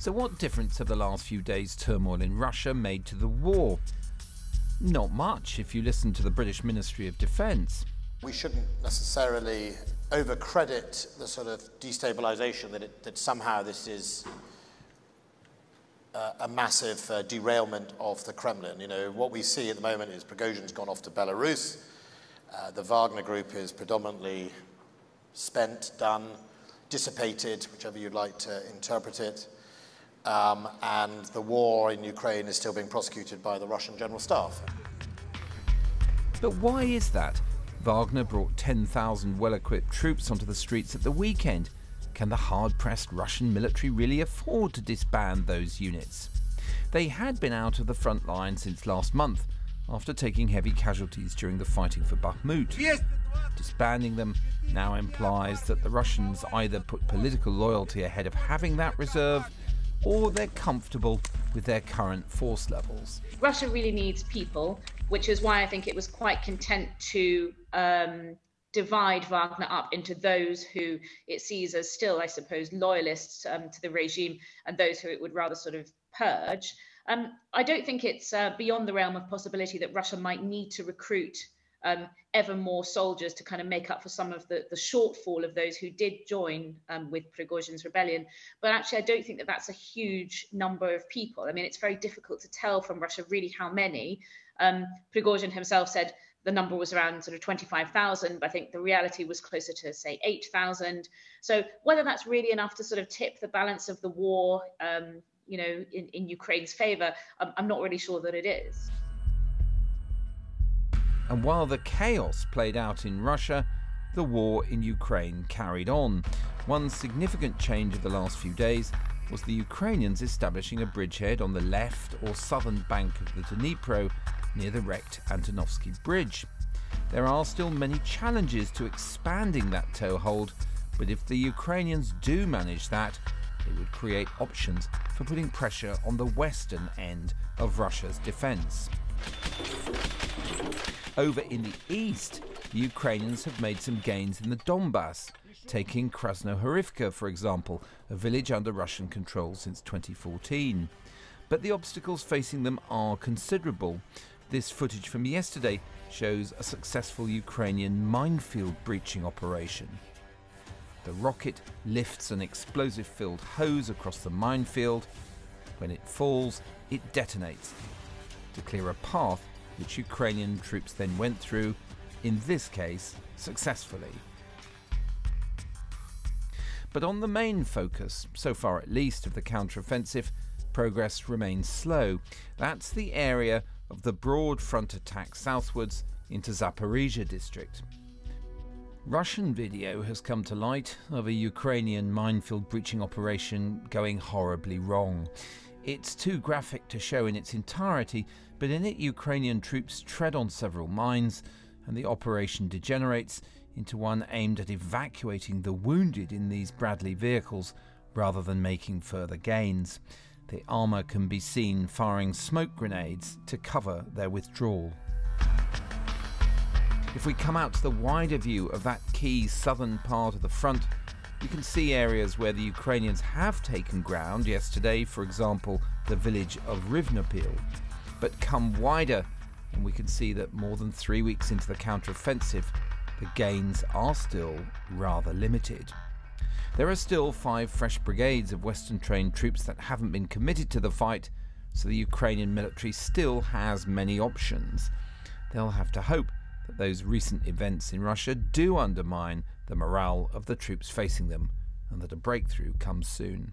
So, what difference have the last few days' turmoil in Russia made to the war? Not much if you listen to the British Ministry of Defence. We shouldn't necessarily overcredit the sort of destabilization that, that somehow this is uh, a massive uh, derailment of the Kremlin. You know, what we see at the moment is Prigozhin's gone off to Belarus. Uh, the Wagner group is predominantly spent, done, dissipated, whichever you'd like to interpret it. Um, and the war in Ukraine is still being prosecuted by the Russian General Staff. But why is that? Wagner brought 10,000 well equipped troops onto the streets at the weekend. Can the hard pressed Russian military really afford to disband those units? They had been out of the front line since last month after taking heavy casualties during the fighting for Bakhmut. Disbanding them now implies that the Russians either put political loyalty ahead of having that reserve or they're comfortable with their current force levels. Russia really needs people, which is why I think it was quite content to um, divide Wagner up into those who it sees as still, I suppose, loyalists um, to the regime and those who it would rather sort of purge. Um, I don't think it's uh, beyond the realm of possibility that Russia might need to recruit um, ever more soldiers to kind of make up for some of the, the shortfall of those who did join um, with Prigozhin's rebellion. But actually, I don't think that that's a huge number of people. I mean, it's very difficult to tell from Russia really how many. Um, Prigozhin himself said the number was around sort of 25,000, but I think the reality was closer to, say, 8,000. So whether that's really enough to sort of tip the balance of the war, um, you know, in, in Ukraine's favor, I'm, I'm not really sure that it is. And while the chaos played out in Russia, the war in Ukraine carried on. One significant change of the last few days was the Ukrainians establishing a bridgehead on the left or southern bank of the Dnipro near the wrecked Antonovsky Bridge. There are still many challenges to expanding that toehold, but if the Ukrainians do manage that, it would create options for putting pressure on the western end of Russia's defence. Over in the east, the Ukrainians have made some gains in the Donbass, taking Krasnohorivka, for example, a village under Russian control since 2014. But the obstacles facing them are considerable. This footage from yesterday shows a successful Ukrainian minefield breaching operation. The rocket lifts an explosive filled hose across the minefield. When it falls, it detonates to clear a path which Ukrainian troops then went through, in this case, successfully. But on the main focus, so far at least, of the counteroffensive, progress remains slow. That's the area of the broad front attack southwards into Zaporizhia district. Russian video has come to light of a Ukrainian minefield breaching operation going horribly wrong. It's too graphic to show in its entirety, but in it, Ukrainian troops tread on several mines, and the operation degenerates into one aimed at evacuating the wounded in these Bradley vehicles rather than making further gains. The armour can be seen firing smoke grenades to cover their withdrawal. If we come out to the wider view of that key southern part of the front, you can see areas where the Ukrainians have taken ground yesterday, for example, the village of Rivnopil. But come wider, and we can see that more than three weeks into the counteroffensive, the gains are still rather limited. There are still five fresh brigades of Western trained troops that haven't been committed to the fight, so the Ukrainian military still has many options. They'll have to hope that those recent events in Russia do undermine the morale of the troops facing them and that a breakthrough comes soon.